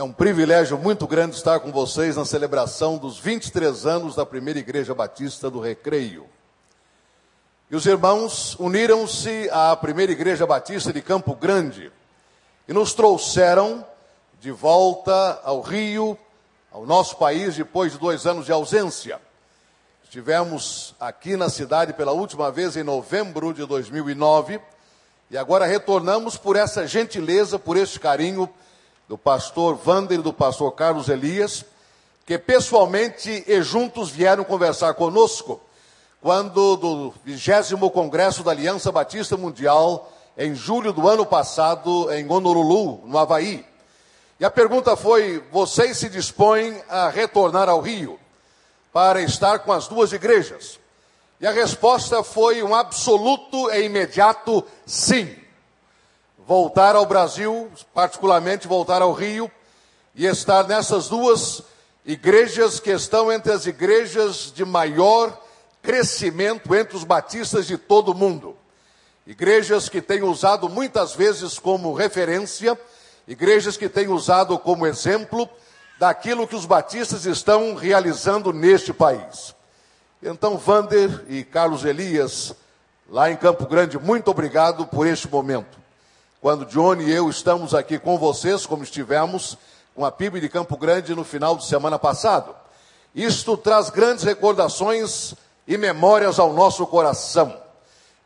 É um privilégio muito grande estar com vocês na celebração dos 23 anos da primeira Igreja Batista do Recreio. E os irmãos uniram-se à primeira Igreja Batista de Campo Grande e nos trouxeram de volta ao Rio, ao nosso país, depois de dois anos de ausência. Estivemos aqui na cidade pela última vez em novembro de 2009 e agora retornamos por essa gentileza, por este carinho do pastor Wander e do pastor Carlos Elias, que pessoalmente e juntos vieram conversar conosco quando do 20 Congresso da Aliança Batista Mundial, em julho do ano passado, em Honolulu, no Havaí. E a pergunta foi: vocês se dispõem a retornar ao Rio para estar com as duas igrejas? E a resposta foi um absoluto e imediato sim voltar ao Brasil, particularmente voltar ao Rio, e estar nessas duas igrejas que estão entre as igrejas de maior crescimento entre os batistas de todo o mundo. Igrejas que têm usado muitas vezes como referência, igrejas que têm usado como exemplo daquilo que os batistas estão realizando neste país. Então, Vander e Carlos Elias, lá em Campo Grande, muito obrigado por este momento quando Johnny e eu estamos aqui com vocês, como estivemos com a PIB de Campo Grande no final de semana passado. Isto traz grandes recordações e memórias ao nosso coração.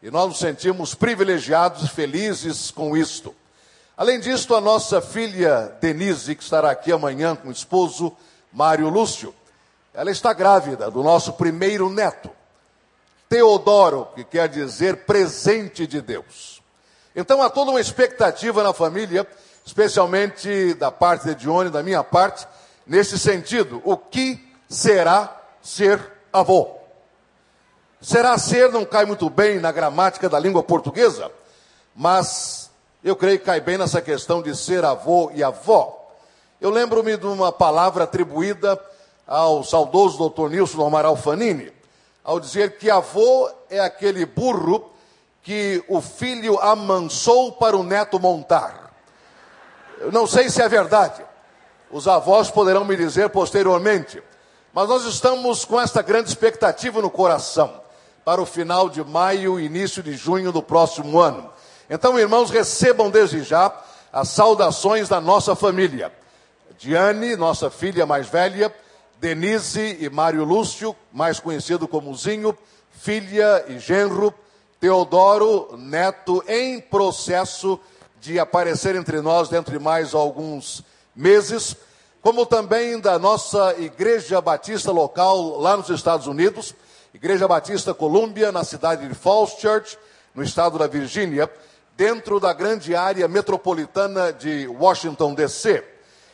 E nós nos sentimos privilegiados e felizes com isto. Além disto, a nossa filha Denise, que estará aqui amanhã com o esposo Mário Lúcio, ela está grávida do nosso primeiro neto, Teodoro, que quer dizer presente de Deus. Então há toda uma expectativa na família, especialmente da parte de Dione, da minha parte, nesse sentido. O que será ser avô? Será ser não cai muito bem na gramática da língua portuguesa, mas eu creio que cai bem nessa questão de ser avô e avó. Eu lembro-me de uma palavra atribuída ao saudoso doutor Nilson Amaral Fanini, ao dizer que avô é aquele burro que o filho amansou para o neto montar. Eu não sei se é verdade. Os avós poderão me dizer posteriormente. Mas nós estamos com esta grande expectativa no coração para o final de maio, início de junho do próximo ano. Então, irmãos, recebam desde já as saudações da nossa família. Diane, nossa filha mais velha, Denise e Mário Lúcio, mais conhecido como Zinho, filha e genro, Teodoro Neto em processo de aparecer entre nós dentro de mais alguns meses, como também da nossa Igreja Batista local lá nos Estados Unidos, Igreja Batista Colômbia, na cidade de Falls Church, no estado da Virgínia, dentro da grande área metropolitana de Washington, D.C.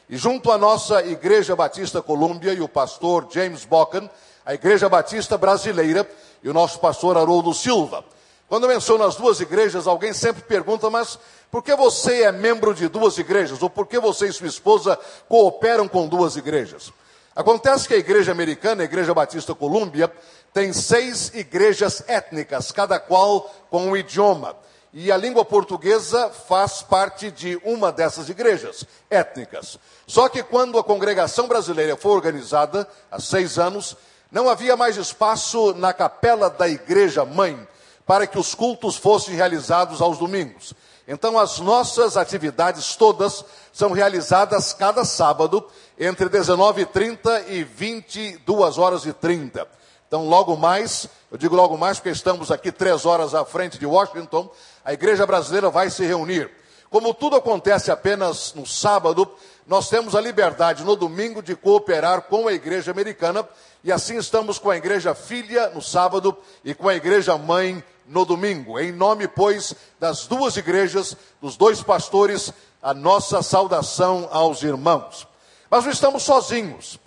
E junto à nossa Igreja Batista Colômbia e o pastor James Bocken, a Igreja Batista Brasileira e o nosso pastor Haroldo Silva. Quando eu menciono as duas igrejas, alguém sempre pergunta, mas por que você é membro de duas igrejas? Ou por que você e sua esposa cooperam com duas igrejas? Acontece que a igreja americana, a Igreja Batista Colômbia, tem seis igrejas étnicas, cada qual com um idioma. E a língua portuguesa faz parte de uma dessas igrejas étnicas. Só que quando a congregação brasileira foi organizada, há seis anos, não havia mais espaço na capela da igreja mãe para que os cultos fossem realizados aos domingos. Então, as nossas atividades todas são realizadas cada sábado, entre 19h30 e 22 horas e 30. Então, logo mais, eu digo logo mais porque estamos aqui três horas à frente de Washington, a igreja brasileira vai se reunir. Como tudo acontece apenas no sábado, nós temos a liberdade no domingo de cooperar com a igreja americana, e assim estamos com a igreja filha no sábado e com a igreja mãe no domingo. Em nome, pois, das duas igrejas, dos dois pastores, a nossa saudação aos irmãos. Mas não estamos sozinhos.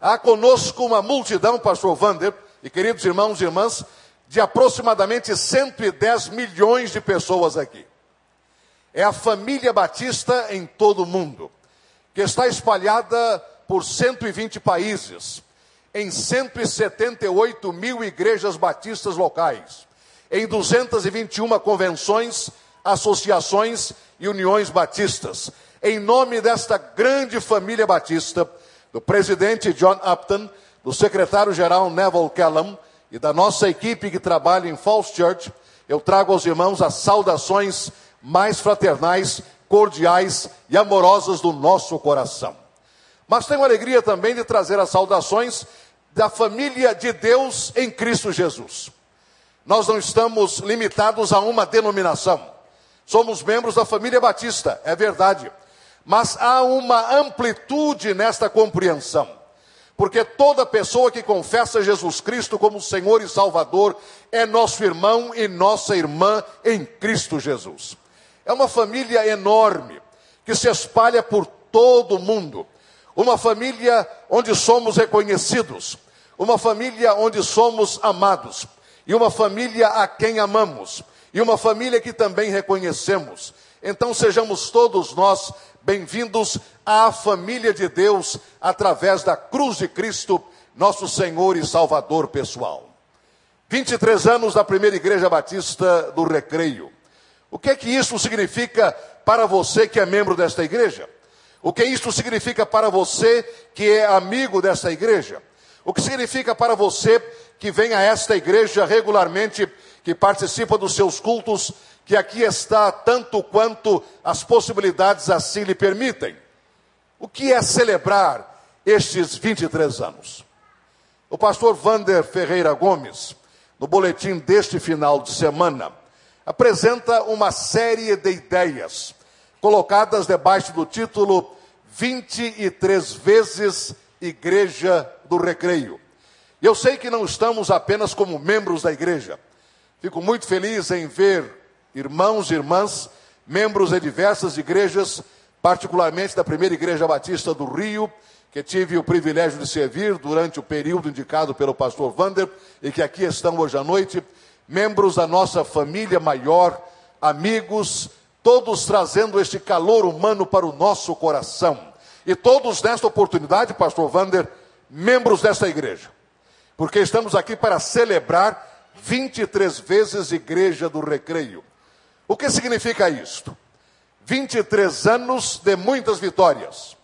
Há conosco uma multidão, pastor Vander, e queridos irmãos e irmãs, de aproximadamente 110 milhões de pessoas aqui. É a família batista em todo o mundo, que está espalhada por 120 países, em 178 mil igrejas batistas locais em 221 convenções, associações e uniões batistas, em nome desta grande família batista, do presidente John Upton, do secretário-geral Neville Callum e da nossa equipe que trabalha em Falls Church, eu trago aos irmãos as saudações mais fraternais, cordiais e amorosas do nosso coração. Mas tenho alegria também de trazer as saudações da família de Deus em Cristo Jesus. Nós não estamos limitados a uma denominação. Somos membros da família batista, é verdade. Mas há uma amplitude nesta compreensão. Porque toda pessoa que confessa Jesus Cristo como Senhor e Salvador é nosso irmão e nossa irmã em Cristo Jesus. É uma família enorme que se espalha por todo o mundo. Uma família onde somos reconhecidos, uma família onde somos amados, e uma família a quem amamos, e uma família que também reconhecemos. Então sejamos todos nós bem-vindos à família de Deus através da cruz de Cristo, nosso Senhor e Salvador pessoal. 23 anos da primeira igreja batista do Recreio. O que é que isso significa para você que é membro desta igreja? O que isso significa para você que é amigo desta igreja? O que significa para você que vem a esta igreja regularmente, que participa dos seus cultos, que aqui está tanto quanto as possibilidades assim lhe permitem? O que é celebrar estes 23 anos? O pastor Vander Ferreira Gomes, no boletim deste final de semana, apresenta uma série de ideias colocadas debaixo do título 23 vezes Igreja do Recreio. E eu sei que não estamos apenas como membros da igreja. Fico muito feliz em ver irmãos e irmãs, membros de diversas igrejas, particularmente da primeira Igreja Batista do Rio, que tive o privilégio de servir durante o período indicado pelo pastor Vander e que aqui estão hoje à noite, membros da nossa família maior, amigos, todos trazendo este calor humano para o nosso coração. E todos nesta oportunidade, pastor Vander, membros desta igreja. Porque estamos aqui para celebrar 23 vezes Igreja do Recreio. O que significa isto? 23 anos de muitas vitórias.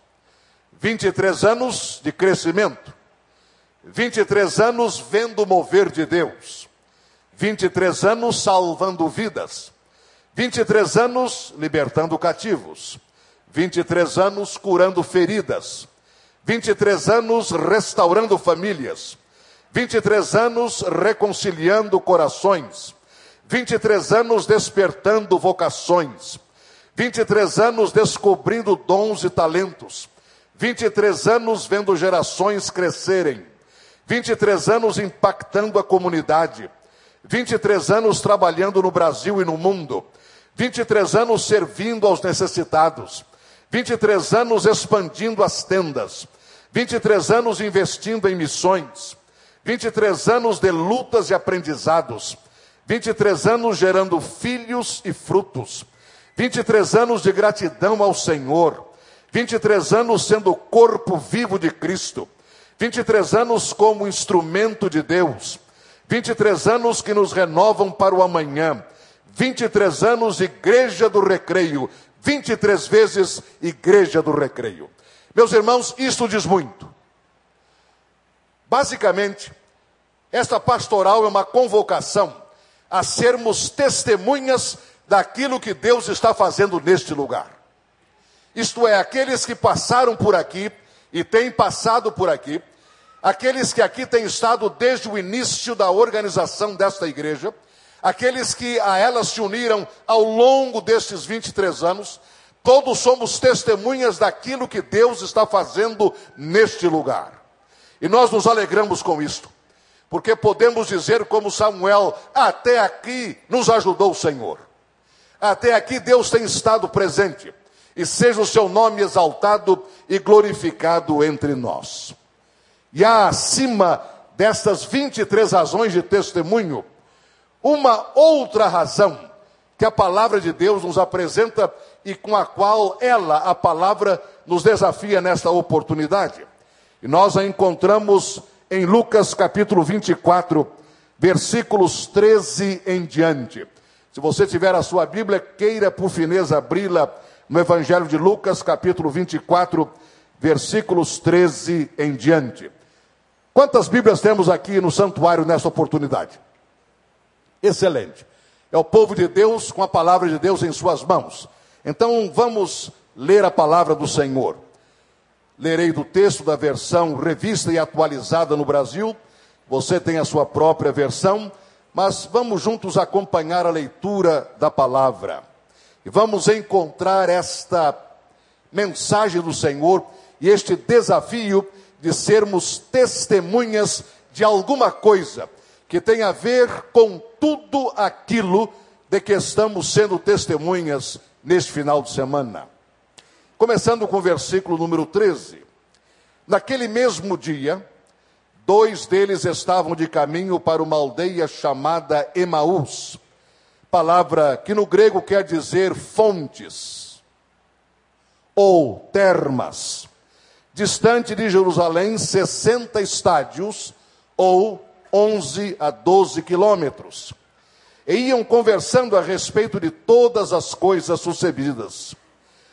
23 anos de crescimento. 23 anos vendo o mover de Deus. 23 anos salvando vidas. 23 anos libertando cativos. 23 anos curando feridas. 23 anos restaurando famílias. 23 anos reconciliando corações. 23 anos despertando vocações. 23 anos descobrindo dons e talentos. 23 anos vendo gerações crescerem. 23 anos impactando a comunidade. 23 anos trabalhando no Brasil e no mundo. 23 anos servindo aos necessitados. 23 anos expandindo as tendas. 23 anos investindo em missões. 23 anos de lutas e aprendizados. 23 anos gerando filhos e frutos. 23 anos de gratidão ao Senhor. 23 anos sendo o corpo vivo de Cristo. 23 anos como instrumento de Deus. 23 anos que nos renovam para o amanhã. 23 anos igreja do recreio. 23 vezes igreja do recreio. Meus irmãos, isto diz muito. Basicamente, esta pastoral é uma convocação a sermos testemunhas daquilo que Deus está fazendo neste lugar. Isto é, aqueles que passaram por aqui e têm passado por aqui, aqueles que aqui têm estado desde o início da organização desta igreja, aqueles que a ela se uniram ao longo destes 23 anos, todos somos testemunhas daquilo que Deus está fazendo neste lugar. E nós nos alegramos com isto, porque podemos dizer, como Samuel, até aqui nos ajudou o Senhor. Até aqui Deus tem estado presente, e seja o seu nome exaltado e glorificado entre nós. E há acima destas 23 razões de testemunho, uma outra razão que a palavra de Deus nos apresenta e com a qual ela, a palavra, nos desafia nesta oportunidade. E nós a encontramos em Lucas capítulo 24, versículos 13 em diante. Se você tiver a sua Bíblia, queira por fineza abri-la no Evangelho de Lucas, capítulo 24, versículos 13 em diante. Quantas Bíblias temos aqui no santuário nessa oportunidade? Excelente. É o povo de Deus com a palavra de Deus em suas mãos. Então vamos ler a palavra do Senhor. Lerei do texto da versão revista e atualizada no Brasil. Você tem a sua própria versão, mas vamos juntos acompanhar a leitura da palavra. E vamos encontrar esta mensagem do Senhor e este desafio de sermos testemunhas de alguma coisa que tem a ver com tudo aquilo de que estamos sendo testemunhas neste final de semana. Começando com o versículo número 13. Naquele mesmo dia, dois deles estavam de caminho para uma aldeia chamada Emaús, palavra que no grego quer dizer fontes ou termas distante de Jerusalém 60 estádios ou 11 a 12 quilômetros. E iam conversando a respeito de todas as coisas sucedidas.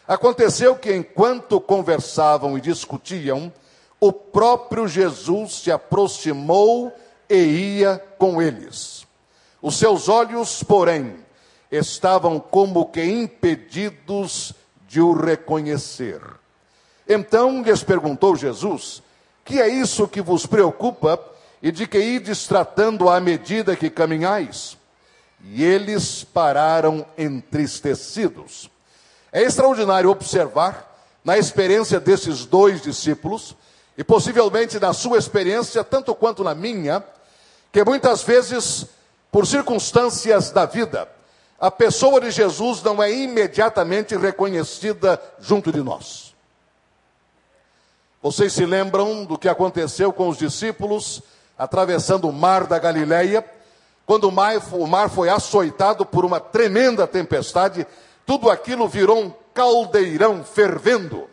Aconteceu que enquanto conversavam e discutiam, o próprio Jesus se aproximou e ia com eles. Os seus olhos, porém, estavam como que impedidos de o reconhecer. Então lhes perguntou Jesus: Que é isso que vos preocupa e de que ides tratando à medida que caminhais? E eles pararam entristecidos. É extraordinário observar na experiência desses dois discípulos, e possivelmente na sua experiência, tanto quanto na minha, que muitas vezes, por circunstâncias da vida, a pessoa de Jesus não é imediatamente reconhecida junto de nós. Vocês se lembram do que aconteceu com os discípulos atravessando o mar da Galileia, quando o mar, foi açoitado por uma tremenda tempestade, tudo aquilo virou um caldeirão fervendo.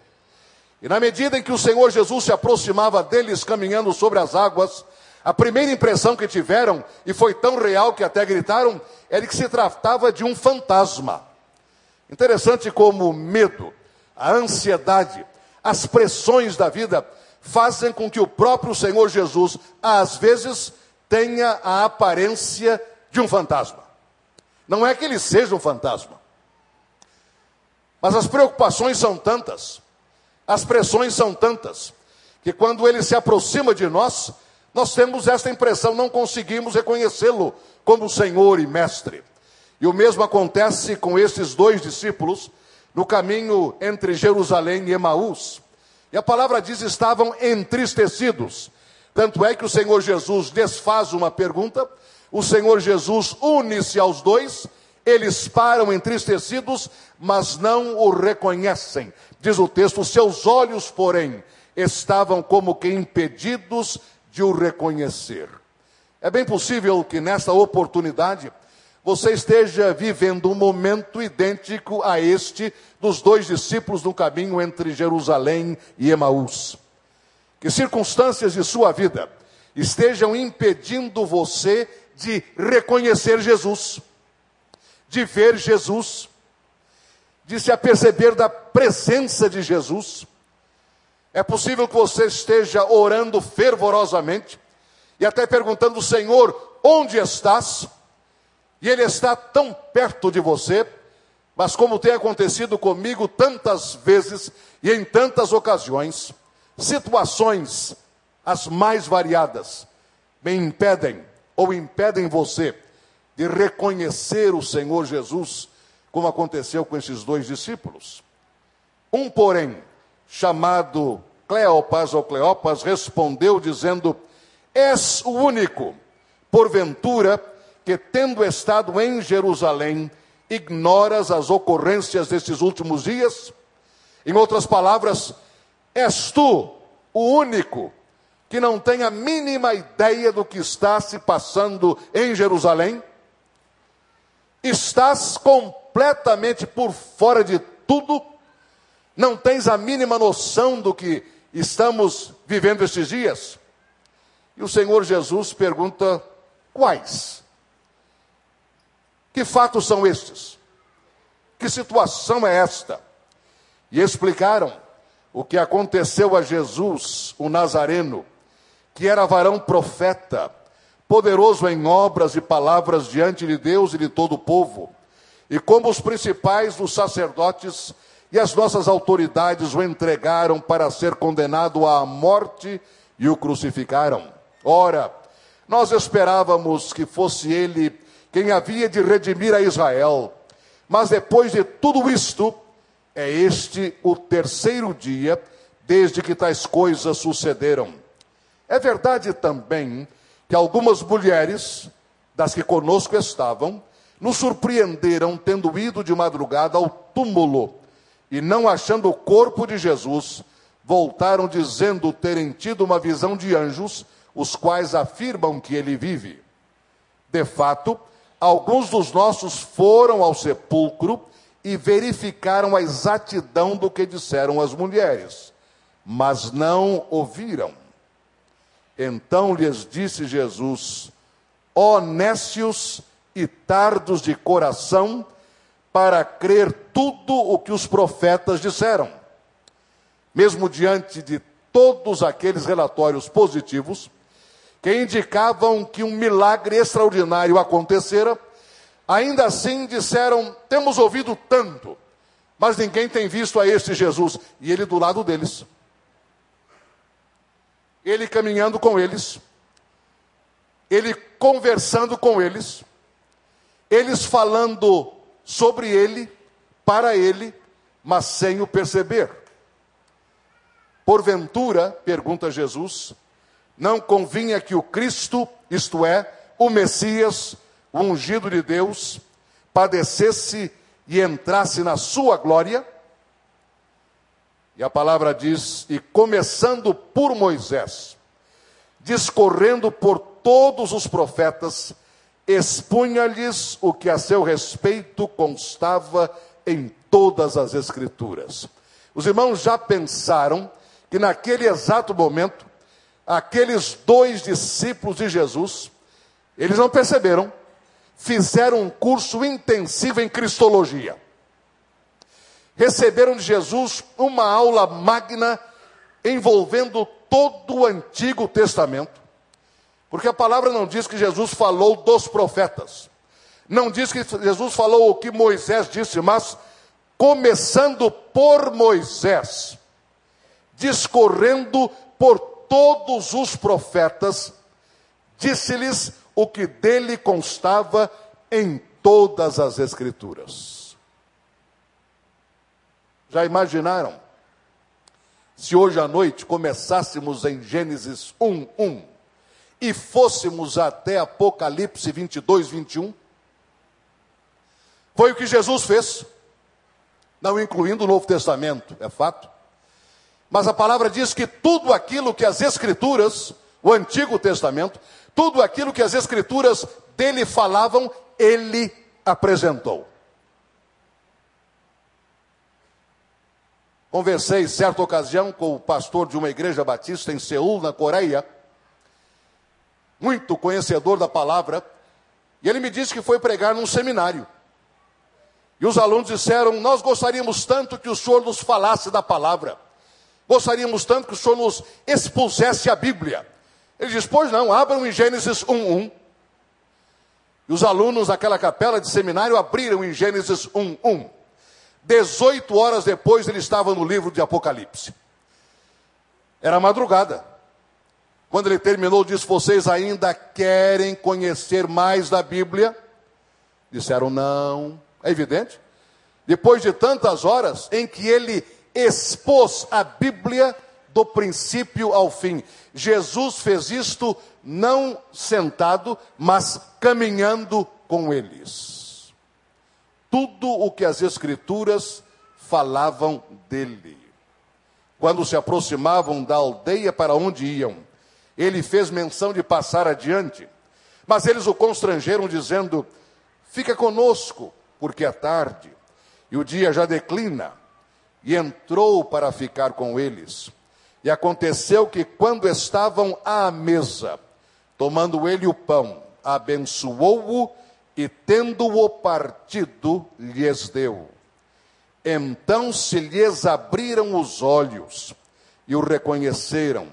E na medida em que o Senhor Jesus se aproximava deles caminhando sobre as águas, a primeira impressão que tiveram, e foi tão real que até gritaram, era que se tratava de um fantasma. Interessante como o medo, a ansiedade, as pressões da vida fazem com que o próprio Senhor Jesus, às vezes, tenha a aparência de um fantasma. Não é que ele seja um fantasma, mas as preocupações são tantas, as pressões são tantas, que quando ele se aproxima de nós, nós temos esta impressão, não conseguimos reconhecê-lo como Senhor e Mestre. E o mesmo acontece com esses dois discípulos no caminho entre Jerusalém e Emaús. E a palavra diz: estavam entristecidos. Tanto é que o Senhor Jesus desfaz uma pergunta, o Senhor Jesus une-se aos dois, eles param entristecidos, mas não o reconhecem. Diz o texto: seus olhos, porém, estavam como que impedidos de o reconhecer. É bem possível que nesta oportunidade você esteja vivendo um momento idêntico a este dos dois discípulos no caminho entre Jerusalém e Emaús. Que circunstâncias de sua vida estejam impedindo você de reconhecer Jesus, de ver Jesus, de se aperceber da presença de Jesus. É possível que você esteja orando fervorosamente e até perguntando, Senhor, onde estás? E Ele está tão perto de você, mas como tem acontecido comigo tantas vezes e em tantas ocasiões, situações as mais variadas me impedem ou impedem você de reconhecer o Senhor Jesus, como aconteceu com esses dois discípulos. Um, porém, chamado Cleopas ou Cleopas, respondeu dizendo: És o único, porventura, que, tendo estado em Jerusalém, ignoras as ocorrências destes últimos dias? Em outras palavras, és tu o único que não tem a mínima ideia do que está se passando em Jerusalém? Estás completamente por fora de tudo? Não tens a mínima noção do que estamos vivendo estes dias? E o Senhor Jesus pergunta: quais? Que fatos são estes? Que situação é esta? e explicaram o que aconteceu a Jesus, o Nazareno, que era varão profeta, poderoso em obras e palavras diante de Deus e de todo o povo, e como os principais dos sacerdotes e as nossas autoridades o entregaram para ser condenado à morte e o crucificaram. Ora, nós esperávamos que fosse ele quem havia de redimir a Israel. Mas depois de tudo isto, é este o terceiro dia desde que tais coisas sucederam. É verdade também que algumas mulheres, das que conosco estavam, nos surpreenderam tendo ido de madrugada ao túmulo e não achando o corpo de Jesus, voltaram dizendo terem tido uma visão de anjos, os quais afirmam que ele vive. De fato, alguns dos nossos foram ao sepulcro e verificaram a exatidão do que disseram as mulheres, mas não ouviram. Então lhes disse Jesus: Honécios e tardos de coração, para crer tudo o que os profetas disseram. Mesmo diante de todos aqueles relatórios positivos, que indicavam que um milagre extraordinário acontecera, ainda assim disseram: Temos ouvido tanto, mas ninguém tem visto a este Jesus. E ele do lado deles. Ele caminhando com eles, ele conversando com eles, eles falando sobre ele, para ele, mas sem o perceber. Porventura, pergunta Jesus, não convinha que o Cristo, isto é, o Messias, o ungido de Deus, padecesse e entrasse na sua glória? E a palavra diz: e começando por Moisés, discorrendo por todos os profetas, expunha-lhes o que a seu respeito constava em todas as Escrituras. Os irmãos já pensaram que naquele exato momento, aqueles dois discípulos de Jesus, eles não perceberam, fizeram um curso intensivo em Cristologia. Receberam de Jesus uma aula magna envolvendo todo o Antigo Testamento porque a palavra não diz que Jesus falou dos profetas. Não diz que Jesus falou o que Moisés disse, mas começando por Moisés, discorrendo por todos os profetas, disse-lhes o que dele constava em todas as Escrituras. Já imaginaram? Se hoje à noite começássemos em Gênesis 1, 1, e fôssemos até Apocalipse 22, 21? Foi o que Jesus fez, não incluindo o Novo Testamento, é fato. Mas a palavra diz que tudo aquilo que as Escrituras, o Antigo Testamento, tudo aquilo que as Escrituras dele falavam, ele apresentou. Conversei certa ocasião com o pastor de uma igreja batista em Seul, na Coreia muito conhecedor da palavra, e ele me disse que foi pregar num seminário. E os alunos disseram: Nós gostaríamos tanto que o senhor nos falasse da palavra, gostaríamos tanto que o senhor nos expusesse a Bíblia. Ele disse: Pois não, abram em Gênesis 1:1. E os alunos daquela capela de seminário abriram em Gênesis 1:1. 18 horas depois ele estava no livro de Apocalipse. Era madrugada. Quando ele terminou, disse: Vocês ainda querem conhecer mais da Bíblia? Disseram não. É evidente. Depois de tantas horas em que ele expôs a Bíblia do princípio ao fim, Jesus fez isto não sentado, mas caminhando com eles. Tudo o que as Escrituras falavam dele. Quando se aproximavam da aldeia para onde iam, ele fez menção de passar adiante, mas eles o constrangeram, dizendo: Fica conosco, porque é tarde, e o dia já declina. E entrou para ficar com eles. E aconteceu que, quando estavam à mesa, tomando ele o pão, abençoou-o e, tendo-o partido, lhes deu. Então se lhes abriram os olhos e o reconheceram,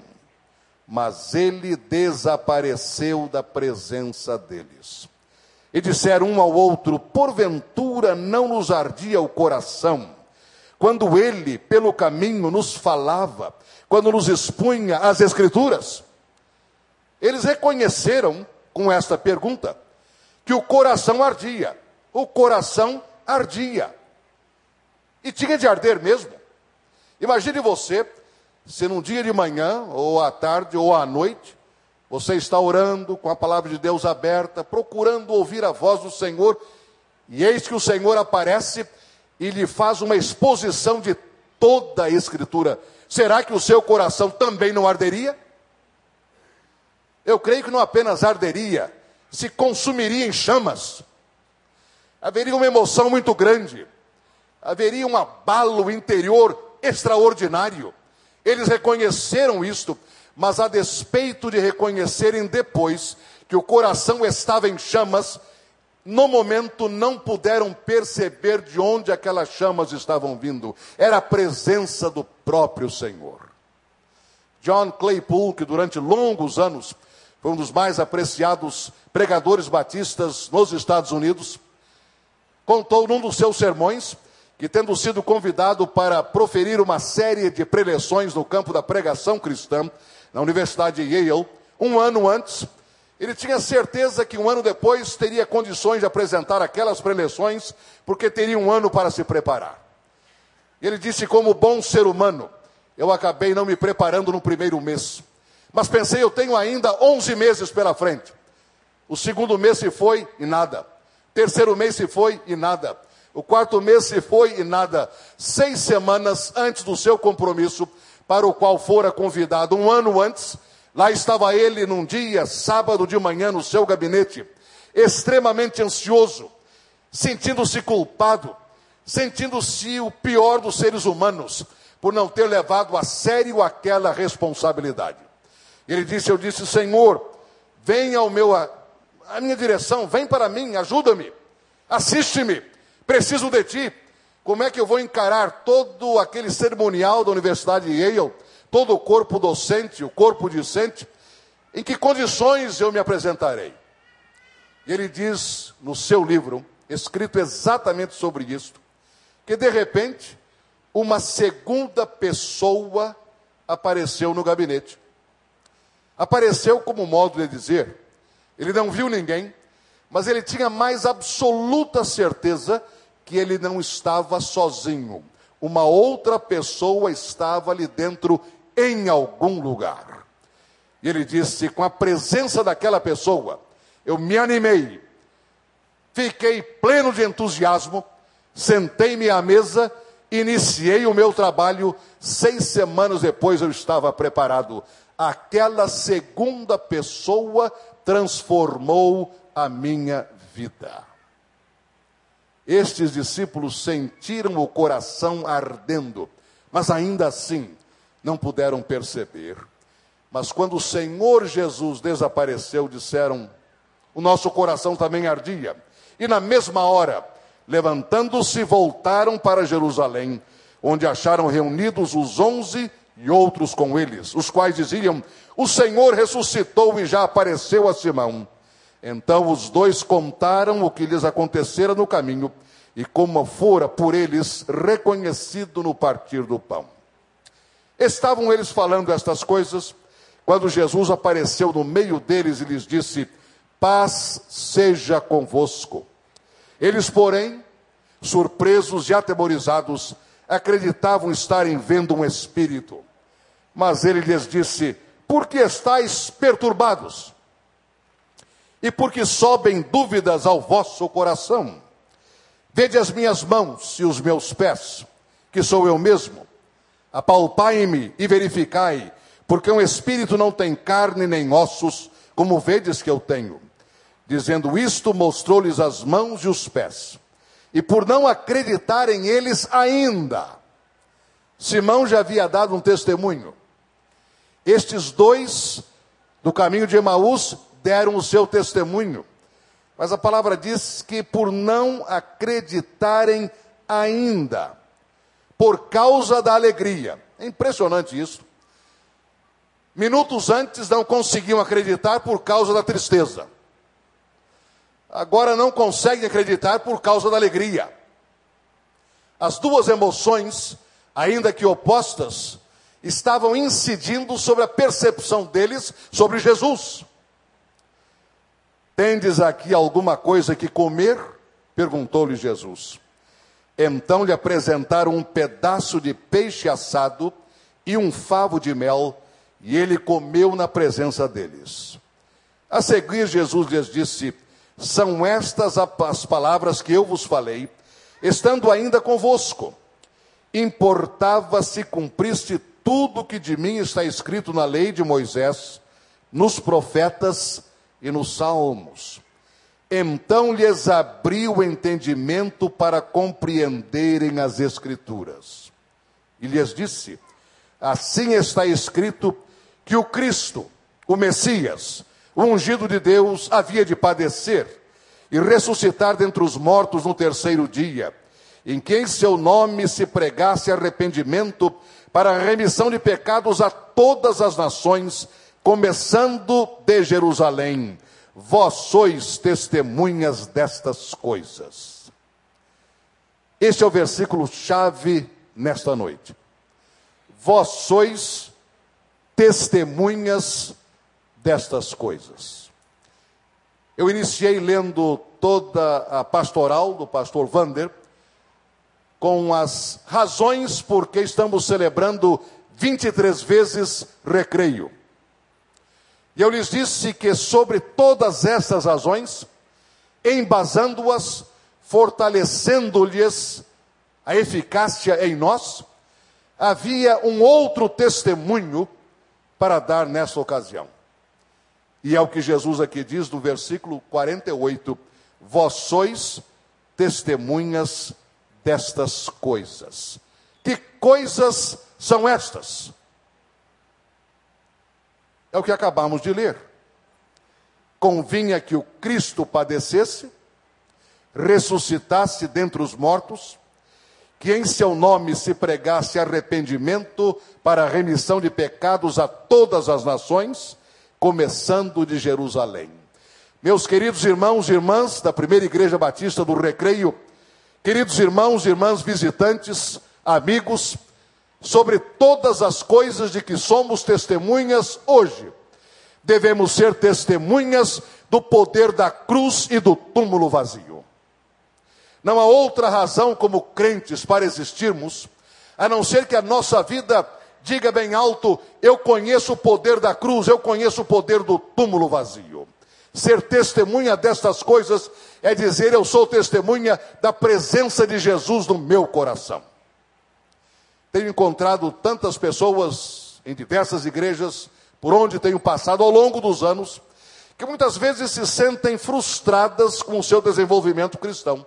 mas ele desapareceu da presença deles. E disseram um ao outro: Porventura não nos ardia o coração, quando ele, pelo caminho, nos falava, quando nos expunha as Escrituras? Eles reconheceram com esta pergunta que o coração ardia. O coração ardia. E tinha de arder mesmo. Imagine você, se num dia de manhã, ou à tarde, ou à noite, você está orando com a palavra de Deus aberta, procurando ouvir a voz do Senhor, e eis que o Senhor aparece e lhe faz uma exposição de toda a Escritura. Será que o seu coração também não arderia? Eu creio que não apenas arderia, se consumiria em chamas. Haveria uma emoção muito grande haveria um abalo interior extraordinário. Eles reconheceram isto, mas a despeito de reconhecerem depois que o coração estava em chamas, no momento não puderam perceber de onde aquelas chamas estavam vindo. Era a presença do próprio Senhor. John Claypool, que durante longos anos foi um dos mais apreciados pregadores batistas nos Estados Unidos, contou num dos seus sermões que, tendo sido convidado para proferir uma série de preleções no campo da pregação cristã, na Universidade de Yale, um ano antes, ele tinha certeza que um ano depois teria condições de apresentar aquelas preleções, porque teria um ano para se preparar. Ele disse: como bom ser humano, eu acabei não me preparando no primeiro mês. Mas pensei, eu tenho ainda 11 meses pela frente. O segundo mês se foi e nada. Terceiro mês se foi e nada. O quarto mês se foi e nada. Seis semanas antes do seu compromisso, para o qual fora convidado um ano antes, lá estava ele num dia, sábado de manhã, no seu gabinete, extremamente ansioso, sentindo-se culpado, sentindo-se o pior dos seres humanos, por não ter levado a sério aquela responsabilidade. Ele disse: Eu disse, Senhor, venha ao meu, a minha direção, vem para mim, ajuda-me, assiste-me Preciso de ti. Como é que eu vou encarar todo aquele cerimonial da Universidade de Yale, todo o corpo docente, o corpo discente? Em que condições eu me apresentarei? E ele diz no seu livro, escrito exatamente sobre isto, que de repente uma segunda pessoa apareceu no gabinete. Apareceu como modo de dizer, ele não viu ninguém, mas ele tinha mais absoluta certeza que ele não estava sozinho. Uma outra pessoa estava ali dentro em algum lugar. E ele disse: com a presença daquela pessoa, eu me animei, fiquei pleno de entusiasmo, sentei-me à mesa, iniciei o meu trabalho. Seis semanas depois eu estava preparado. Aquela segunda pessoa transformou a minha vida. Estes discípulos sentiram o coração ardendo, mas ainda assim não puderam perceber. Mas quando o Senhor Jesus desapareceu, disseram: o nosso coração também ardia. E na mesma hora, levantando-se, voltaram para Jerusalém, onde acharam reunidos os onze e outros com eles, os quais diziam: O Senhor ressuscitou e já apareceu a Simão. Então os dois contaram o que lhes acontecera no caminho e como fora por eles reconhecido no partir do pão. Estavam eles falando estas coisas quando Jesus apareceu no meio deles e lhes disse: Paz seja convosco. Eles, porém, surpresos e atemorizados, acreditavam estarem vendo um espírito. Mas ele lhes disse: Por que estáis perturbados? e porque sobem dúvidas ao vosso coração. Vede as minhas mãos e os meus pés, que sou eu mesmo. Apalpai-me e verificai, porque um espírito não tem carne nem ossos, como vedes que eu tenho. Dizendo isto, mostrou-lhes as mãos e os pés. E por não acreditarem eles ainda, Simão já havia dado um testemunho. Estes dois do caminho de Emaús deram o seu testemunho. Mas a palavra diz que por não acreditarem ainda, por causa da alegria. É impressionante isso. Minutos antes não conseguiam acreditar por causa da tristeza. Agora não conseguem acreditar por causa da alegria. As duas emoções, ainda que opostas, estavam incidindo sobre a percepção deles sobre Jesus. Tendes aqui alguma coisa que comer? perguntou-lhe Jesus. Então lhe apresentaram um pedaço de peixe assado e um favo de mel, e ele comeu na presença deles. A seguir, Jesus lhes disse: São estas as palavras que eu vos falei, estando ainda convosco. Importava se cumpriste tudo que de mim está escrito na lei de Moisés, nos profetas e nos salmos. Então lhes abriu o entendimento para compreenderem as Escrituras. E lhes disse: Assim está escrito que o Cristo, o Messias, o ungido de Deus, havia de padecer e ressuscitar dentre os mortos no terceiro dia, em que em seu nome se pregasse arrependimento para a remissão de pecados a todas as nações, começando de Jerusalém. Vós sois testemunhas destas coisas. Este é o versículo chave nesta noite. Vós sois testemunhas destas coisas. Eu iniciei lendo toda a pastoral do pastor Vander com as razões por que estamos celebrando 23 vezes recreio. E eu lhes disse que sobre todas essas razões, embasando-as, fortalecendo-lhes a eficácia em nós, havia um outro testemunho para dar nessa ocasião. E é o que Jesus aqui diz no versículo 48: Vós sois testemunhas destas coisas. Que coisas são estas? É o que acabamos de ler. Convinha que o Cristo padecesse, ressuscitasse dentre os mortos, que em seu nome se pregasse arrependimento para a remissão de pecados a todas as nações, começando de Jerusalém. Meus queridos irmãos e irmãs da primeira igreja batista do Recreio, queridos irmãos irmãs visitantes, amigos, sobre todas as coisas de que somos testemunhas hoje. Devemos ser testemunhas do poder da cruz e do túmulo vazio. Não há outra razão como crentes para existirmos, a não ser que a nossa vida diga bem alto: eu conheço o poder da cruz, eu conheço o poder do túmulo vazio. Ser testemunha destas coisas é dizer: eu sou testemunha da presença de Jesus no meu coração. Tenho encontrado tantas pessoas em diversas igrejas, por onde tenho passado ao longo dos anos, que muitas vezes se sentem frustradas com o seu desenvolvimento cristão.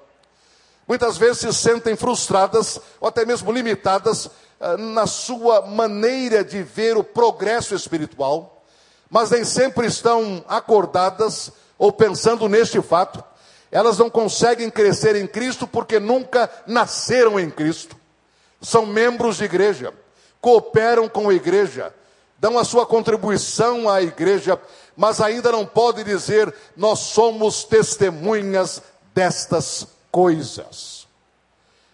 Muitas vezes se sentem frustradas ou até mesmo limitadas uh, na sua maneira de ver o progresso espiritual, mas nem sempre estão acordadas ou pensando neste fato. Elas não conseguem crescer em Cristo porque nunca nasceram em Cristo são membros de igreja, cooperam com a igreja, dão a sua contribuição à igreja, mas ainda não pode dizer nós somos testemunhas destas coisas.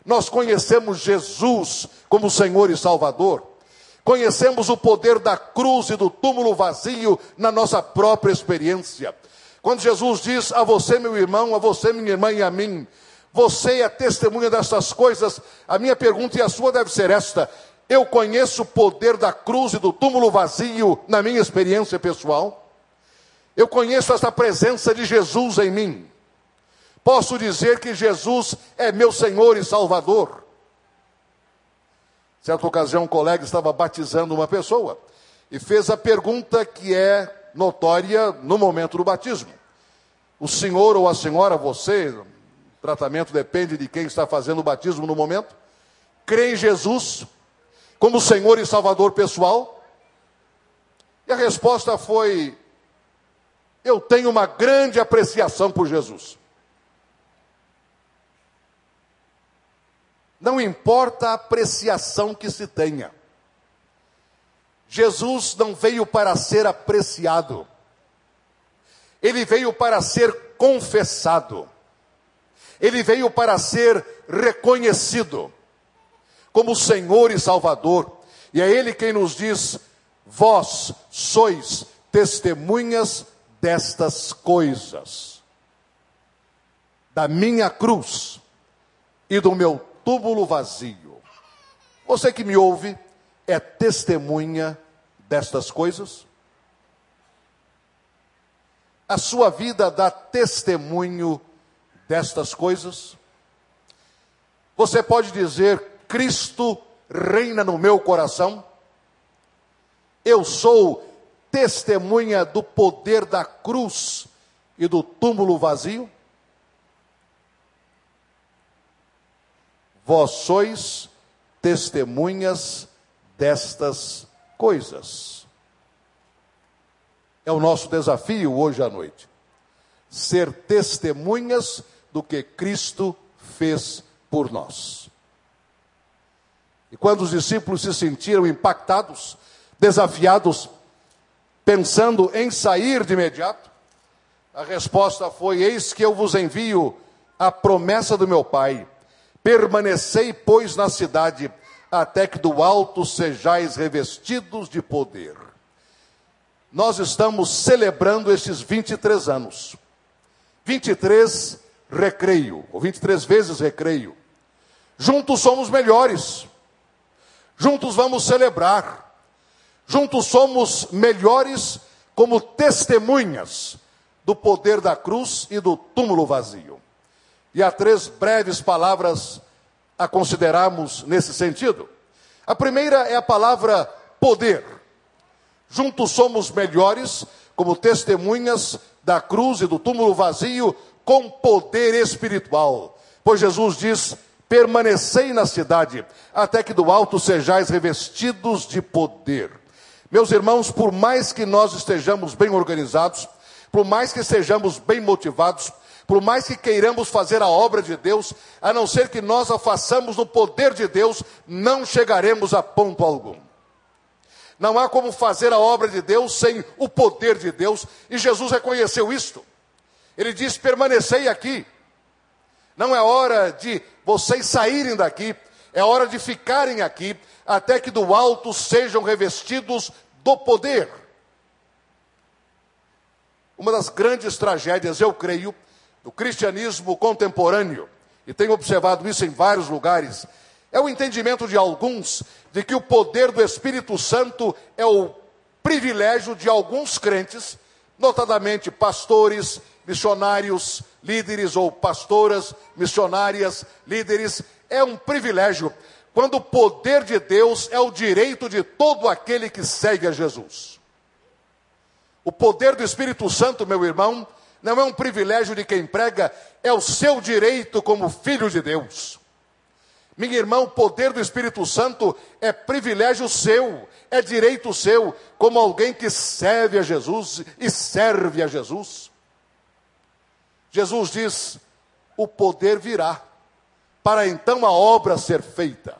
Nós conhecemos Jesus como Senhor e Salvador. Conhecemos o poder da cruz e do túmulo vazio na nossa própria experiência. Quando Jesus diz a você, meu irmão, a você, minha irmã e a mim, você é testemunha dessas coisas. A minha pergunta e a sua deve ser esta: eu conheço o poder da cruz e do túmulo vazio na minha experiência pessoal? Eu conheço essa presença de Jesus em mim. Posso dizer que Jesus é meu Senhor e Salvador. Certa ocasião, um colega estava batizando uma pessoa e fez a pergunta que é notória no momento do batismo: O senhor ou a senhora, você, tratamento depende de quem está fazendo o batismo no momento. Crê em Jesus como Senhor e Salvador pessoal? E a resposta foi: Eu tenho uma grande apreciação por Jesus. Não importa a apreciação que se tenha. Jesus não veio para ser apreciado. Ele veio para ser confessado. Ele veio para ser reconhecido como Senhor e Salvador. E é Ele quem nos diz: Vós sois testemunhas destas coisas, da minha cruz e do meu túmulo vazio. Você que me ouve é testemunha destas coisas? A sua vida dá testemunho destas coisas? Você pode dizer: Cristo reina no meu coração? Eu sou testemunha do poder da cruz e do túmulo vazio? Vós sois testemunhas destas coisas. É o nosso desafio hoje à noite. Ser testemunhas do que Cristo fez por nós. E quando os discípulos se sentiram impactados, desafiados, pensando em sair de imediato, a resposta foi: Eis que eu vos envio a promessa do meu Pai. Permanecei, pois, na cidade, até que do alto sejais revestidos de poder. Nós estamos celebrando estes 23 anos. 23 recreio, ou 23 vezes recreio. Juntos somos melhores. Juntos vamos celebrar. Juntos somos melhores como testemunhas do poder da cruz e do túmulo vazio. E há três breves palavras a considerarmos nesse sentido. A primeira é a palavra poder. Juntos somos melhores como testemunhas da cruz e do túmulo vazio com poder espiritual. Pois Jesus diz: permanecei na cidade, até que do alto sejais revestidos de poder. Meus irmãos, por mais que nós estejamos bem organizados, por mais que estejamos bem motivados, por mais que queiramos fazer a obra de Deus, a não ser que nós a façamos no poder de Deus, não chegaremos a ponto algum. Não há como fazer a obra de Deus sem o poder de Deus, e Jesus reconheceu isto. Ele diz: permanecei aqui. Não é hora de vocês saírem daqui, é hora de ficarem aqui, até que do alto sejam revestidos do poder. Uma das grandes tragédias, eu creio, do cristianismo contemporâneo, e tenho observado isso em vários lugares, é o entendimento de alguns de que o poder do Espírito Santo é o privilégio de alguns crentes, notadamente pastores, missionários, líderes ou pastoras, missionárias, líderes, é um privilégio, quando o poder de Deus é o direito de todo aquele que segue a Jesus. O poder do Espírito Santo, meu irmão, não é um privilégio de quem prega, é o seu direito como filho de Deus. Minha irmã, o poder do Espírito Santo é privilégio seu, é direito seu, como alguém que serve a Jesus e serve a Jesus. Jesus diz: o poder virá, para então a obra ser feita.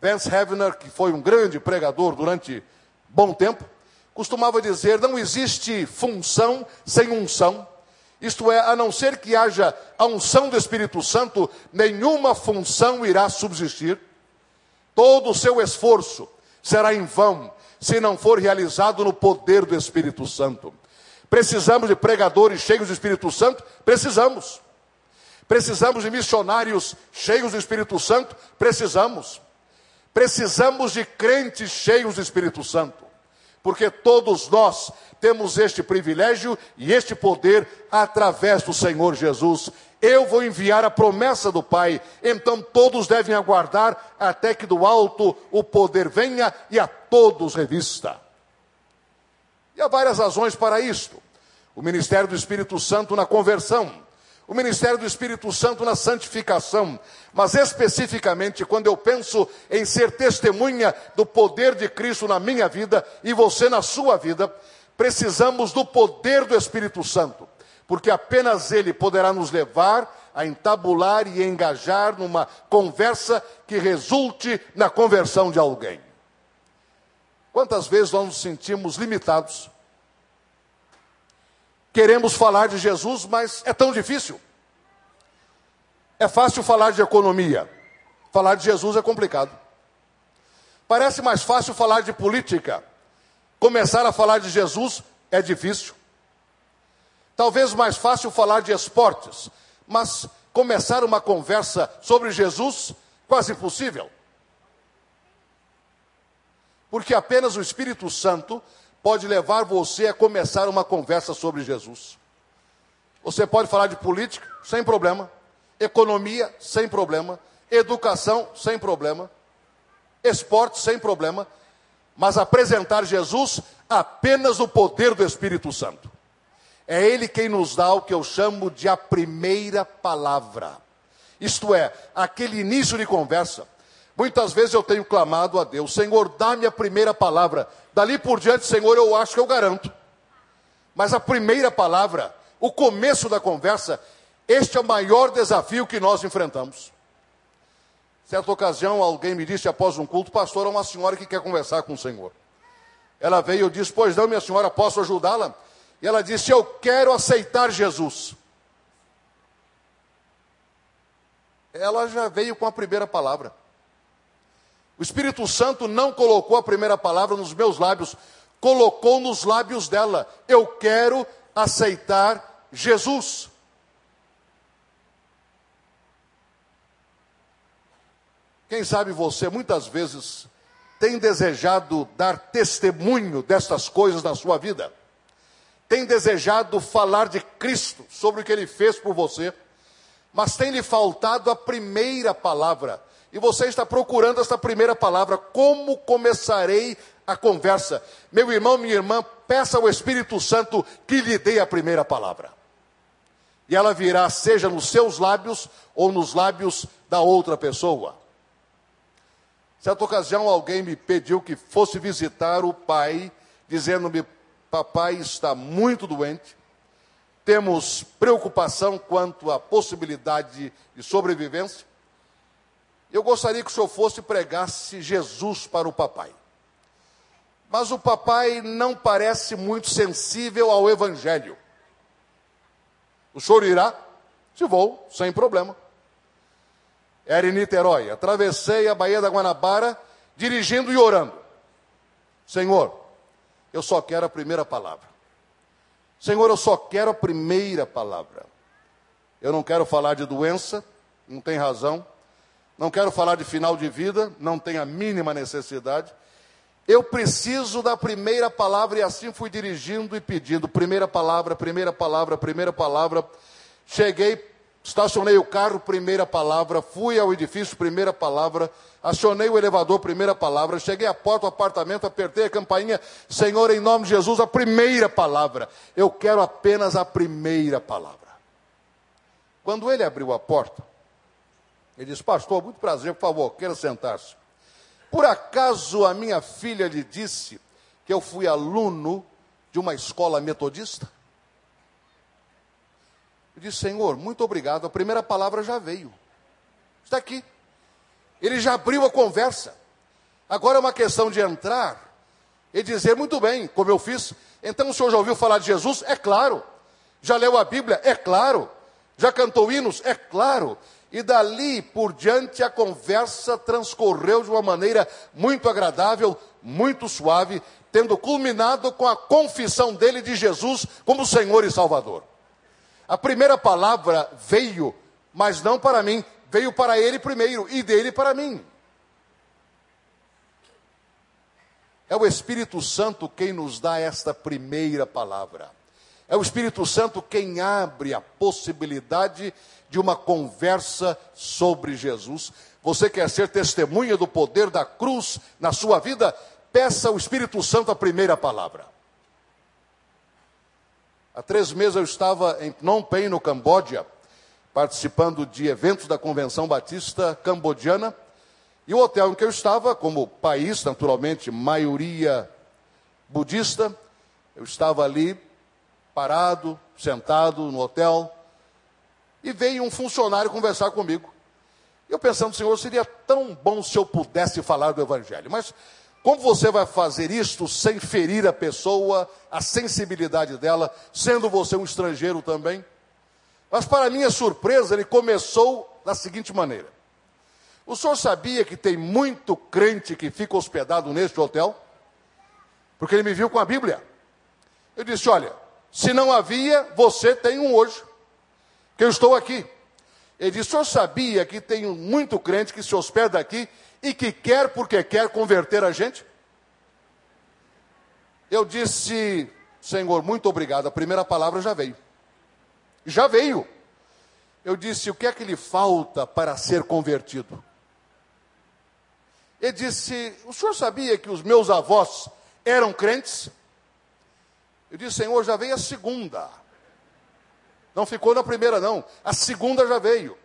Vance Havner, que foi um grande pregador durante bom tempo, costumava dizer: não existe função sem unção. Isto é, a não ser que haja a unção do Espírito Santo, nenhuma função irá subsistir. Todo o seu esforço será em vão se não for realizado no poder do Espírito Santo. Precisamos de pregadores cheios do Espírito Santo? Precisamos. Precisamos de missionários cheios do Espírito Santo? Precisamos. Precisamos de crentes cheios do Espírito Santo porque todos nós temos este privilégio e este poder através do Senhor Jesus. Eu vou enviar a promessa do Pai, então todos devem aguardar até que do alto o poder venha e a todos revista. E há várias razões para isto. O ministério do Espírito Santo na conversão o ministério do Espírito Santo na santificação, mas especificamente quando eu penso em ser testemunha do poder de Cristo na minha vida e você na sua vida, precisamos do poder do Espírito Santo, porque apenas Ele poderá nos levar a entabular e engajar numa conversa que resulte na conversão de alguém. Quantas vezes nós nos sentimos limitados? Queremos falar de Jesus, mas é tão difícil. É fácil falar de economia, falar de Jesus é complicado. Parece mais fácil falar de política, começar a falar de Jesus é difícil. Talvez mais fácil falar de esportes, mas começar uma conversa sobre Jesus, quase impossível. Porque apenas o Espírito Santo pode levar você a começar uma conversa sobre Jesus. Você pode falar de política, sem problema. Economia, sem problema. Educação, sem problema. Esporte, sem problema. Mas apresentar Jesus apenas no poder do Espírito Santo. É Ele quem nos dá o que eu chamo de a primeira palavra. Isto é, aquele início de conversa. Muitas vezes eu tenho clamado a Deus, Senhor, dá-me a primeira palavra. Dali por diante, Senhor, eu acho que eu garanto. Mas a primeira palavra, o começo da conversa, este é o maior desafio que nós enfrentamos. Certa ocasião, alguém me disse após um culto, pastor, é uma senhora que quer conversar com o Senhor. Ela veio e disse, pois não, minha senhora, posso ajudá-la? E ela disse: Eu quero aceitar Jesus. Ela já veio com a primeira palavra. O Espírito Santo não colocou a primeira palavra nos meus lábios, colocou nos lábios dela: Eu quero aceitar Jesus. Quem sabe você muitas vezes tem desejado dar testemunho destas coisas na sua vida tem desejado falar de Cristo, sobre o que ele fez por você, mas tem lhe faltado a primeira palavra. E você está procurando essa primeira palavra. Como começarei a conversa? Meu irmão, minha irmã, peça ao Espírito Santo que lhe dê a primeira palavra. E ela virá, seja nos seus lábios ou nos lábios da outra pessoa. Certa ocasião, alguém me pediu que fosse visitar o pai, dizendo-me: Papai está muito doente. Temos preocupação quanto à possibilidade de sobrevivência. Eu gostaria que o senhor fosse e pregasse Jesus para o papai. Mas o papai não parece muito sensível ao evangelho. O senhor irá? Se vou, sem problema. Era em Niterói. Atravessei a Baía da Guanabara, dirigindo e orando. Senhor, eu só quero a primeira palavra. Senhor, eu só quero a primeira palavra. Eu não quero falar de doença, não tem razão. Não quero falar de final de vida, não tem a mínima necessidade. Eu preciso da primeira palavra e assim fui dirigindo e pedindo. Primeira palavra, primeira palavra, primeira palavra. Cheguei Estacionei o carro, primeira palavra. Fui ao edifício, primeira palavra. Acionei o elevador, primeira palavra. Cheguei à porta do apartamento, apertei a campainha. Senhor, em nome de Jesus, a primeira palavra. Eu quero apenas a primeira palavra. Quando ele abriu a porta, ele disse: Pastor, muito prazer, por favor, queira sentar-se. Por acaso a minha filha lhe disse que eu fui aluno de uma escola metodista? Eu disse, Senhor, muito obrigado. A primeira palavra já veio. Está aqui. Ele já abriu a conversa. Agora é uma questão de entrar e dizer, muito bem, como eu fiz. Então o senhor já ouviu falar de Jesus? É claro. Já leu a Bíblia? É claro. Já cantou hinos? É claro. E dali por diante a conversa transcorreu de uma maneira muito agradável, muito suave, tendo culminado com a confissão dele de Jesus como Senhor e Salvador. A primeira palavra veio, mas não para mim, veio para ele primeiro e dele para mim. É o Espírito Santo quem nos dá esta primeira palavra. É o Espírito Santo quem abre a possibilidade de uma conversa sobre Jesus. Você quer ser testemunha do poder da cruz na sua vida? Peça ao Espírito Santo a primeira palavra. Há três meses eu estava em Phnom Penh, no Camboja, participando de eventos da Convenção Batista Cambodiana. E o hotel em que eu estava, como país, naturalmente, maioria budista, eu estava ali, parado, sentado no hotel, E veio um funcionário conversar comigo. Eu pensando, Senhor, seria tão bom se eu pudesse falar do Evangelho. Mas como você vai fazer isto sem ferir a pessoa, a sensibilidade dela, sendo você um estrangeiro também? Mas, para minha surpresa, ele começou da seguinte maneira: O senhor sabia que tem muito crente que fica hospedado neste hotel? Porque ele me viu com a Bíblia. Eu disse: Olha, se não havia, você tem um hoje, que eu estou aqui. Ele disse: O senhor sabia que tem muito crente que se hospeda aqui e que quer porque quer converter a gente? Eu disse, Senhor, muito obrigado. A primeira palavra já veio. Já veio. Eu disse, o que é que lhe falta para ser convertido? Ele disse, o senhor sabia que os meus avós eram crentes? Eu disse, Senhor, já veio a segunda. Não ficou na primeira, não. A segunda já veio.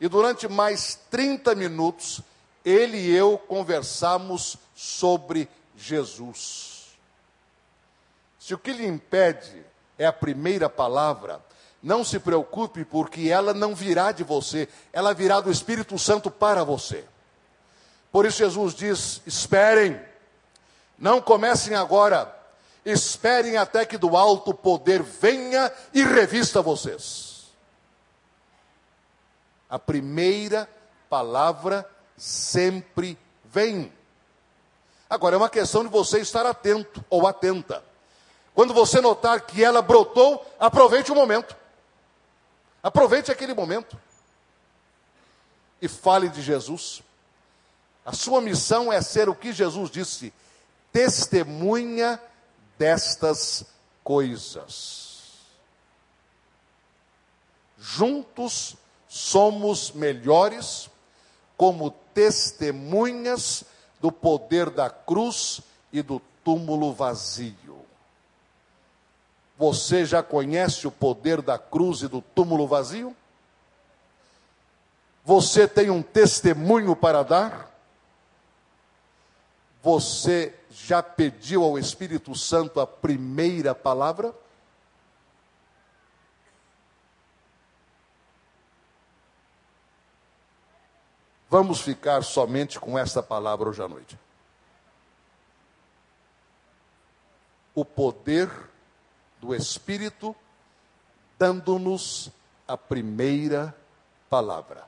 E durante mais 30 minutos, ele e eu conversamos sobre Jesus. Se o que lhe impede é a primeira palavra, não se preocupe, porque ela não virá de você, ela virá do Espírito Santo para você. Por isso Jesus diz: esperem, não comecem agora, esperem até que do alto poder venha e revista vocês. A primeira palavra sempre vem. Agora é uma questão de você estar atento ou atenta. Quando você notar que ela brotou, aproveite o momento. Aproveite aquele momento. E fale de Jesus. A sua missão é ser o que Jesus disse: testemunha destas coisas. Juntos somos melhores como testemunhas do poder da cruz e do túmulo vazio. Você já conhece o poder da cruz e do túmulo vazio? Você tem um testemunho para dar? Você já pediu ao Espírito Santo a primeira palavra? Vamos ficar somente com esta palavra hoje à noite. O poder do Espírito dando-nos a primeira palavra.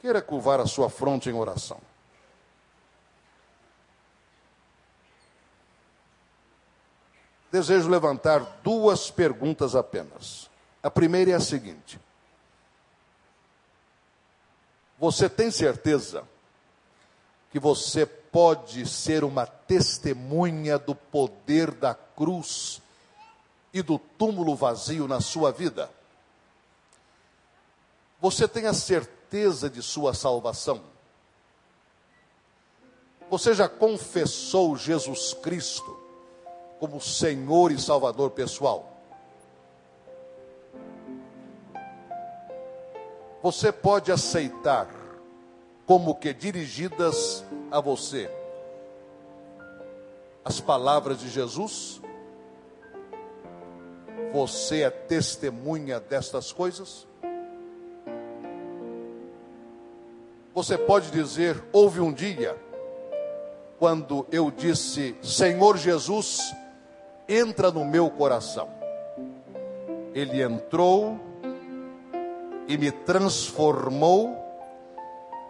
Queira curvar a sua fronte em oração. Desejo levantar duas perguntas apenas. A primeira é a seguinte: você tem certeza que você pode ser uma testemunha do poder da cruz e do túmulo vazio na sua vida? Você tem a certeza de sua salvação? Você já confessou Jesus Cristo como Senhor e Salvador pessoal? você pode aceitar como que dirigidas a você as palavras de Jesus? Você é testemunha destas coisas? Você pode dizer: houve um dia quando eu disse, Senhor Jesus, entra no meu coração. Ele entrou e me transformou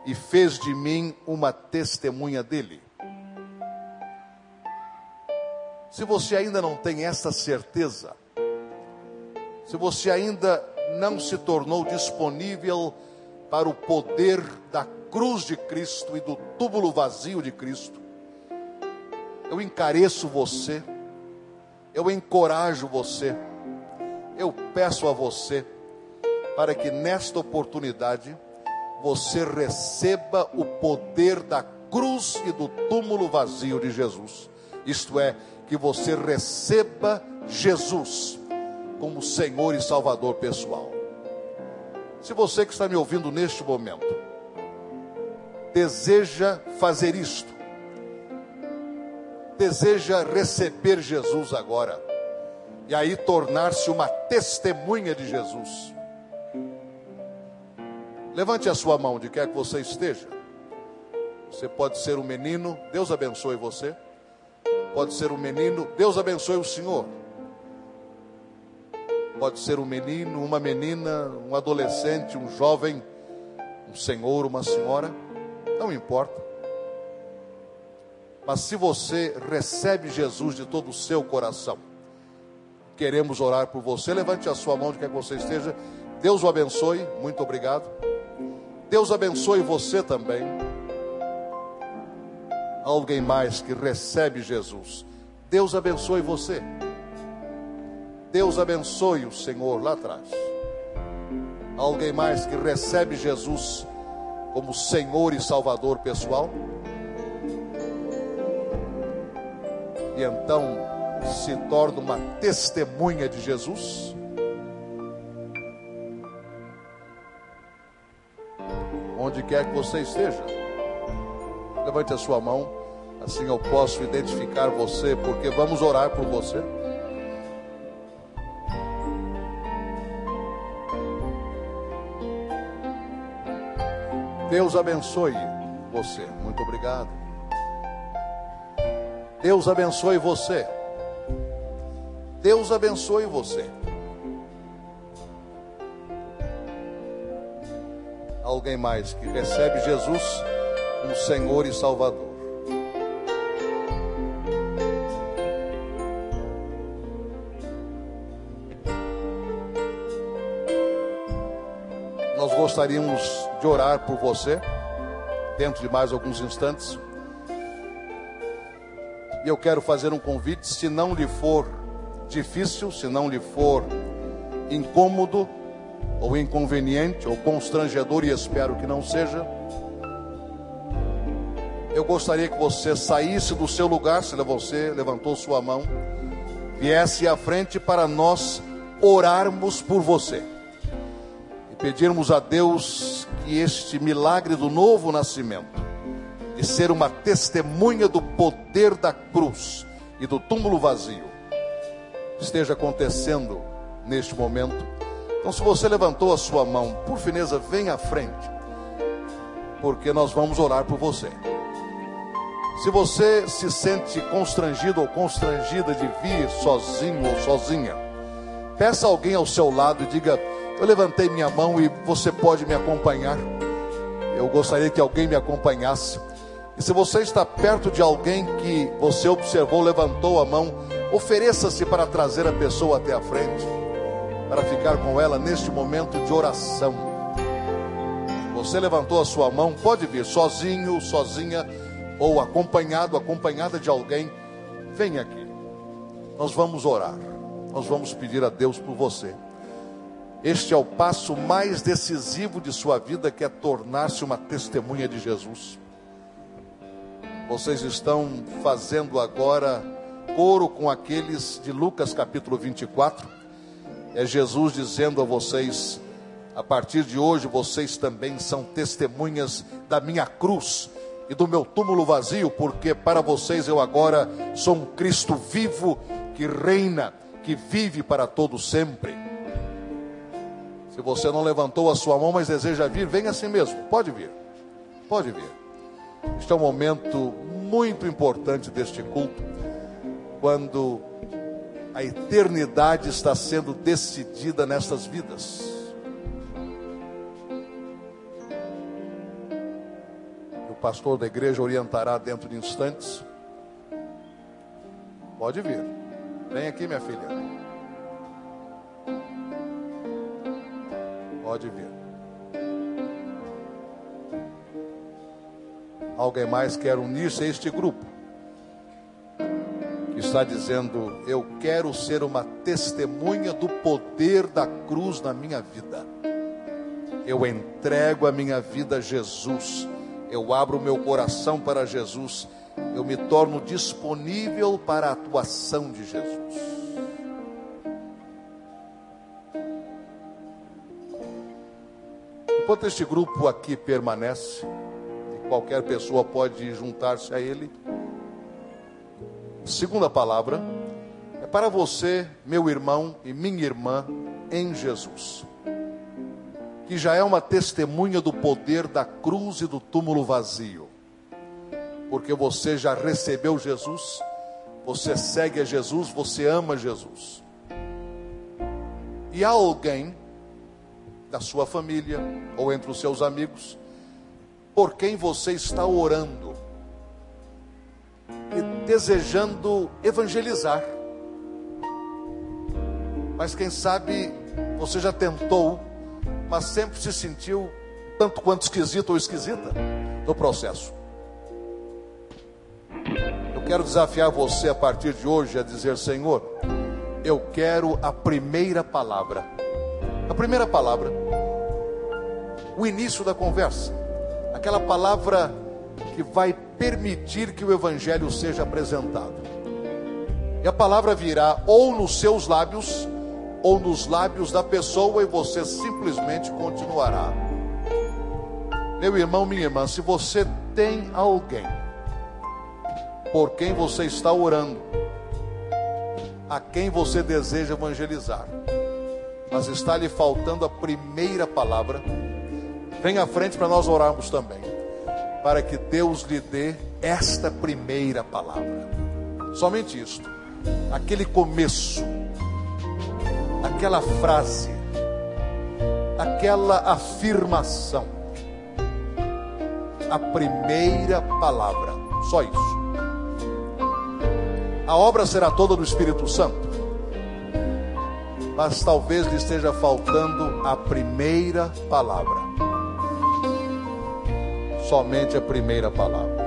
e fez de mim uma testemunha dele. Se você ainda não tem essa certeza, se você ainda não se tornou disponível para o poder da cruz de Cristo e do túmulo vazio de Cristo, eu encareço você, eu encorajo você, eu peço a você, para que nesta oportunidade você receba o poder da cruz e do túmulo vazio de Jesus. Isto é, que você receba Jesus como Senhor e Salvador pessoal. Se você que está me ouvindo neste momento deseja fazer isto, deseja receber Jesus agora, e aí tornar-se uma testemunha de Jesus Levante a sua mão onde quer que você esteja. Você pode ser um menino, Deus abençoe você. Pode ser um menino, Deus abençoe o Senhor. Pode ser um menino, uma menina, um adolescente, um jovem, um senhor, uma senhora, não importa. Mas se você recebe Jesus de todo o seu coração, queremos orar por você. Levante a sua mão de quer que você esteja. Deus o abençoe. Muito obrigado. Deus abençoe você também. Alguém mais que recebe Jesus. Deus abençoe você. Deus abençoe o Senhor lá atrás. Alguém mais que recebe Jesus como Senhor e Salvador pessoal. E então se torna uma testemunha de Jesus. Onde quer que você esteja, levante a sua mão, assim eu posso identificar você, porque vamos orar por você. Deus abençoe você. Muito obrigado. Deus abençoe você. Deus abençoe você. Alguém mais que recebe Jesus como Senhor e Salvador. Nós gostaríamos de orar por você dentro de mais alguns instantes. E eu quero fazer um convite, se não lhe for difícil, se não lhe for incômodo, ou inconveniente, ou constrangedor, e espero que não seja, eu gostaria que você saísse do seu lugar, se você levantou sua mão, viesse à frente para nós orarmos por você. E pedirmos a Deus que este milagre do novo nascimento de ser uma testemunha do poder da cruz e do túmulo vazio esteja acontecendo neste momento. Então, se você levantou a sua mão, por fineza, venha à frente, porque nós vamos orar por você. Se você se sente constrangido ou constrangida de vir sozinho ou sozinha, peça alguém ao seu lado e diga: Eu levantei minha mão e você pode me acompanhar. Eu gostaria que alguém me acompanhasse. E se você está perto de alguém que você observou, levantou a mão, ofereça-se para trazer a pessoa até a frente, para ficar com ela neste momento de oração. Você levantou a sua mão, pode vir sozinho, sozinha, ou acompanhado, acompanhada de alguém, vem aqui. Nós vamos orar, nós vamos pedir a Deus por você. Este é o passo mais decisivo de sua vida, que é tornar-se uma testemunha de Jesus. Vocês estão fazendo agora coro com aqueles de Lucas capítulo 24. É Jesus dizendo a vocês: a partir de hoje vocês também são testemunhas da minha cruz e do meu túmulo vazio, porque para vocês eu agora sou um Cristo vivo que reina, que vive para todo sempre. Se você não levantou a sua mão, mas deseja vir, venha assim mesmo. Pode vir. Pode vir. Este é um momento muito importante deste culto, quando a eternidade está sendo decidida nestas vidas. O pastor da igreja orientará dentro de instantes. Pode vir. Vem aqui, minha filha. Pode vir. Alguém mais quer unir-se a este grupo? Está dizendo: Eu quero ser uma testemunha do poder da cruz na minha vida. Eu entrego a minha vida a Jesus. Eu abro meu coração para Jesus. Eu me torno disponível para a atuação de Jesus. Enquanto este grupo aqui permanece, qualquer pessoa pode juntar-se a ele. Segunda palavra é para você, meu irmão e minha irmã, em Jesus. que já é uma testemunha do poder da cruz e do túmulo vazio. Porque você já recebeu Jesus, você segue a Jesus, você ama Jesus. E há alguém da sua família ou entre os seus amigos por quem você está orando e desejando evangelizar. Mas quem sabe você já tentou, mas sempre se sentiu tanto quanto esquisito ou esquisita no processo. Eu quero desafiar você a partir de hoje a dizer: Senhor, eu quero a primeira palavra. A primeira palavra, o início da conversa, aquela palavra que vai permitir que o Evangelho seja apresentado. E a palavra virá ou nos seus lábios, ou nos lábios da pessoa, e você simplesmente continuará. Meu irmão, minha irmã, se você tem alguém por quem você está orando, a quem você deseja evangelizar, mas está lhe faltando a primeira palavra, venha à frente para nós orarmos também, para que Deus lhe dê esta primeira palavra. Somente isto, aquele começo, aquela frase, aquela afirmação, a primeira palavra, só isso. A obra será toda do Espírito Santo, mas talvez lhe esteja faltando a primeira palavra. Somente a primeira palavra.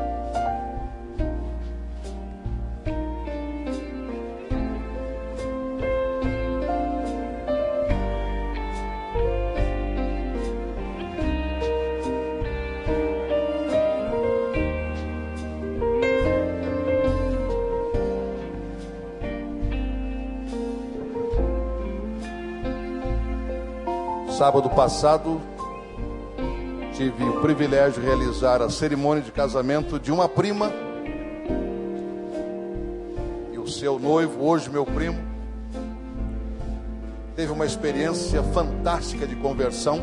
Sábado passado, tive o privilégio de realizar a cerimônia de casamento de uma prima e o seu noivo, hoje meu primo, teve uma experiência fantástica de conversão,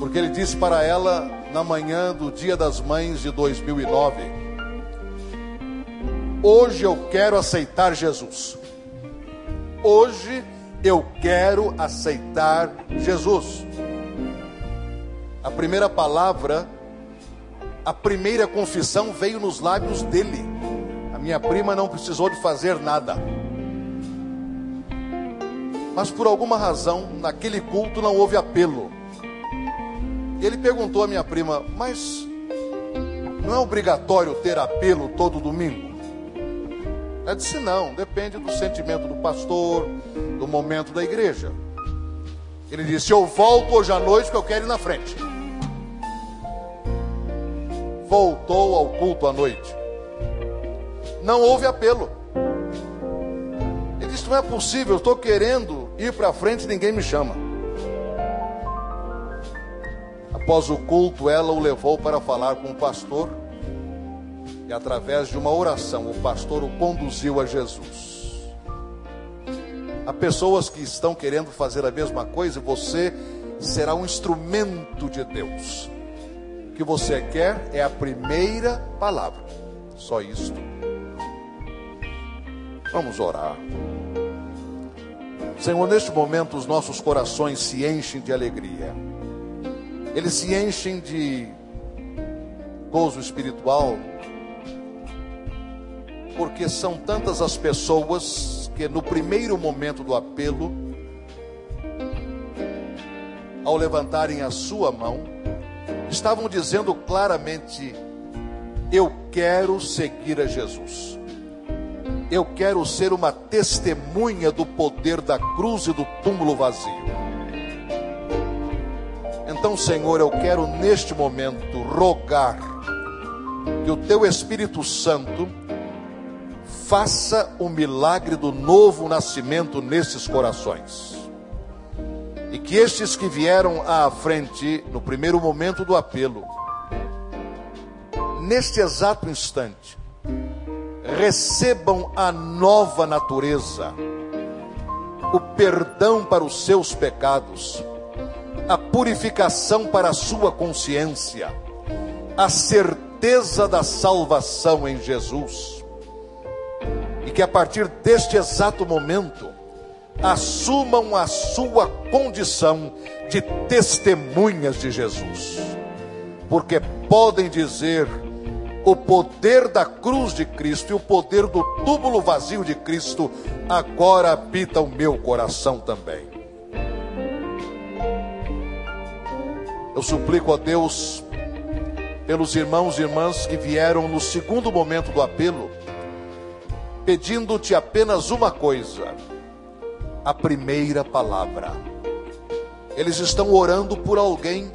porque ele disse para ela na manhã do Dia das Mães de 2009: Hoje eu quero aceitar Jesus. Hoje eu quero aceitar Jesus. A primeira palavra, a primeira confissão veio nos lábios dele. A minha prima não precisou de fazer nada. Mas por alguma razão, naquele culto não houve apelo. E ele perguntou à minha prima: Mas não é obrigatório ter apelo todo domingo? Ela disse: não, depende do sentimento do pastor, do momento da igreja. Ele disse: eu volto hoje à noite porque eu quero ir na frente. Voltou ao culto à noite. Não houve apelo. Ele disse: não é possível, eu estou querendo ir para frente e ninguém me chama. Após o culto, ela o levou para falar com o pastor e através de uma oração o pastor o conduziu a Jesus. Há pessoas que estão querendo fazer a mesma coisa e você será um instrumento de Deus. Que você quer é a primeira palavra, só isto. Vamos orar. Senhor, neste momento os nossos corações se enchem de alegria, eles se enchem de gozo espiritual, porque são tantas as pessoas que no primeiro momento do apelo, ao levantarem a sua mão, estavam dizendo claramente: Eu quero seguir a Jesus. Eu quero ser uma testemunha do poder da cruz e do túmulo vazio. Então, Senhor, eu quero neste momento rogar que o Teu Espírito Santo faça o milagre do novo nascimento nesses corações. E que estes que vieram à frente no primeiro momento do apelo, neste exato instante, recebam a nova natureza, o perdão para os seus pecados, a purificação para a sua consciência, a certeza da salvação em Jesus. E que a partir deste exato momento, assumam a sua condição de testemunhas de Jesus, porque podem dizer o poder da cruz de Cristo e o poder do túmulo vazio de Cristo agora habita o meu coração também. Eu suplico a Deus pelos irmãos e irmãs que vieram no segundo momento do apelo, pedindo-te apenas uma coisa: a primeira palavra. Eles estão orando por alguém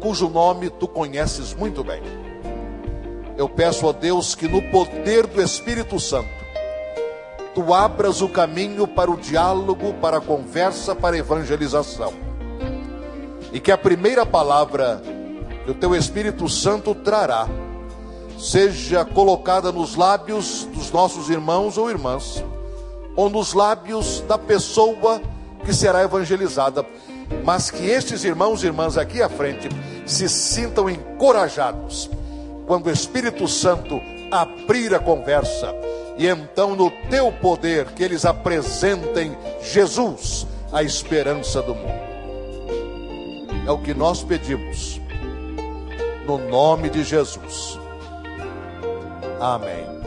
cujo nome tu conheces muito bem eu peço a Deus que no poder do Espírito Santo, tu abras o caminho para o diálogo, para a conversa, para a evangelização. E que a primeira palavra que o teu Espírito Santo trará, seja colocada nos lábios dos nossos irmãos ou irmãs, ou nos lábios da pessoa que será evangelizada, mas que estes irmãos e irmãs aqui à frente se sintam encorajados quando o Espírito Santo abrir a conversa, e então no teu poder que eles apresentem Jesus, a esperança do mundo. É o que nós pedimos, no nome de Jesus. Amém.